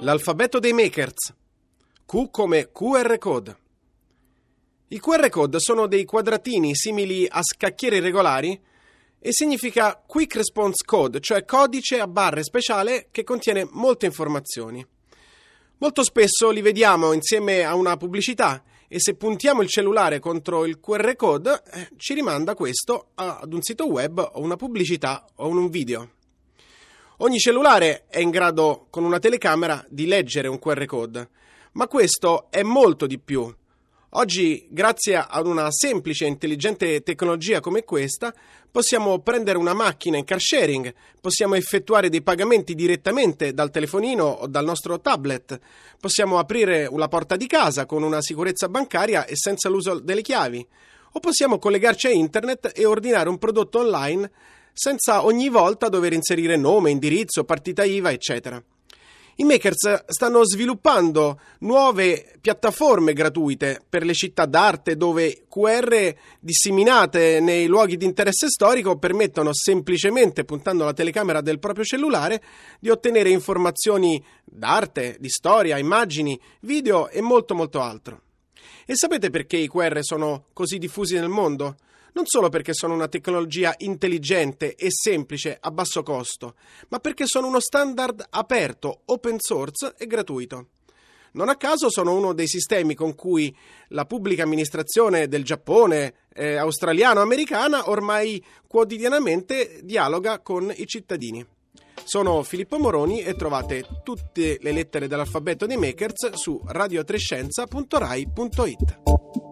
L'alfabeto dei makers. Q come QR code. I QR code sono dei quadratini simili a scacchiere regolari e significa Quick Response Code, cioè codice a barre speciale che contiene molte informazioni. Molto spesso li vediamo insieme a una pubblicità e se puntiamo il cellulare contro il QR code eh, ci rimanda questo ad un sito web o una pubblicità o un video. Ogni cellulare è in grado con una telecamera di leggere un QR code, ma questo è molto di più. Oggi, grazie ad una semplice e intelligente tecnologia come questa, possiamo prendere una macchina in car sharing, possiamo effettuare dei pagamenti direttamente dal telefonino o dal nostro tablet, possiamo aprire una porta di casa con una sicurezza bancaria e senza l'uso delle chiavi, o possiamo collegarci a internet e ordinare un prodotto online senza ogni volta dover inserire nome, indirizzo, partita IVA, eccetera. I makers stanno sviluppando nuove piattaforme gratuite per le città d'arte dove QR disseminate nei luoghi di interesse storico permettono semplicemente, puntando la telecamera del proprio cellulare, di ottenere informazioni d'arte, di storia, immagini, video e molto molto altro. E sapete perché i QR sono così diffusi nel mondo? Non solo perché sono una tecnologia intelligente e semplice a basso costo, ma perché sono uno standard aperto, open source e gratuito. Non a caso sono uno dei sistemi con cui la pubblica amministrazione del Giappone, eh, australiano, americana ormai quotidianamente dialoga con i cittadini. Sono Filippo Moroni e trovate tutte le lettere dell'alfabeto dei makers su radiotrescienza.rai.it.